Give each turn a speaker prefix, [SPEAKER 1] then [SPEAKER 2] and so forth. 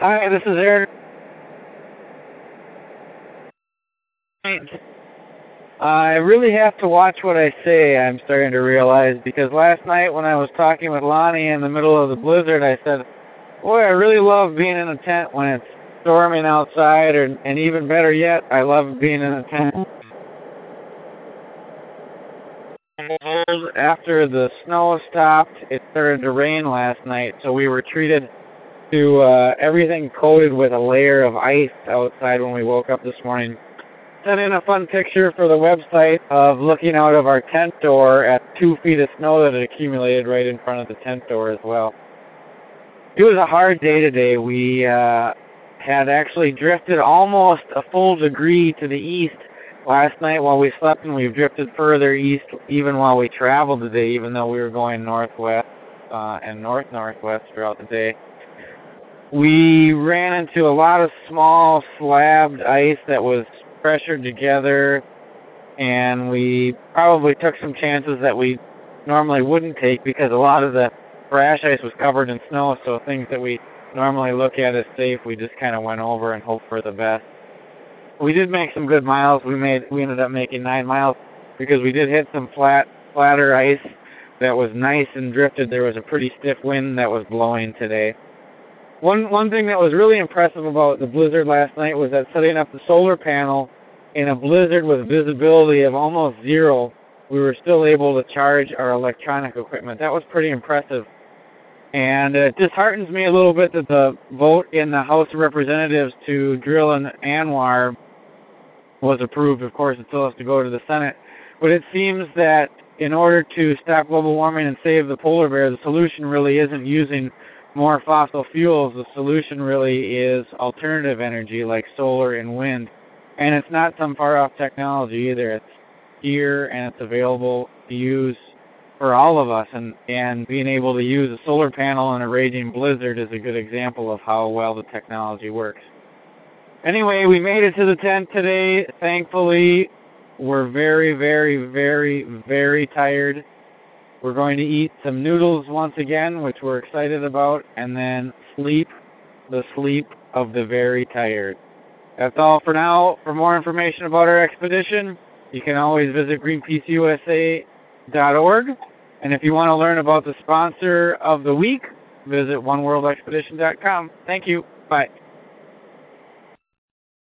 [SPEAKER 1] Hi, this is Aaron. I really have to watch what I say, I'm starting to realize, because last night when I was talking with Lonnie in the middle of the blizzard, I said, Boy, I really love being in a tent when it's storming outside, or, and even better yet, I love being in a tent. After the snow stopped, it started to rain last night, so we were treated to uh, everything coated with a layer of ice outside when we woke up this morning. Sent in a fun picture for the website of looking out of our tent door at two feet of snow that had accumulated right in front of the tent door as well. It was a hard day today. We uh, had actually drifted almost a full degree to the east last night while we slept, and we've drifted further east even while we traveled today, even though we were going northwest uh, and north northwest throughout the day. We ran into a lot of small slabbed ice that was pressured together, and we probably took some chances that we normally wouldn't take because a lot of the brash ice was covered in snow, so things that we normally look at as safe, we just kind of went over and hoped for the best. We did make some good miles. We made we ended up making nine miles because we did hit some flat flatter ice that was nice and drifted. There was a pretty stiff wind that was blowing today. One one thing that was really impressive about the blizzard last night was that setting up the solar panel in a blizzard with visibility of almost zero, we were still able to charge our electronic equipment. That was pretty impressive. And it disheartens me a little bit that the vote in the House of Representatives to drill an ANWR was approved. Of course, it still has to go to the Senate. But it seems that in order to stop global warming and save the polar bear, the solution really isn't using more fossil fuels, the solution really is alternative energy like solar and wind. And it's not some far off technology either. It's here and it's available to use for all of us and, and being able to use a solar panel in a raging blizzard is a good example of how well the technology works. Anyway, we made it to the tent today. Thankfully, we're very, very, very, very tired. We're going to eat some noodles once again, which we're excited about, and then sleep the sleep of the very tired. That's all for now. For more information about our expedition, you can always visit greenpeaceusa.org. And if you want to learn about the sponsor of the week, visit oneworldexpedition.com. Thank you. Bye.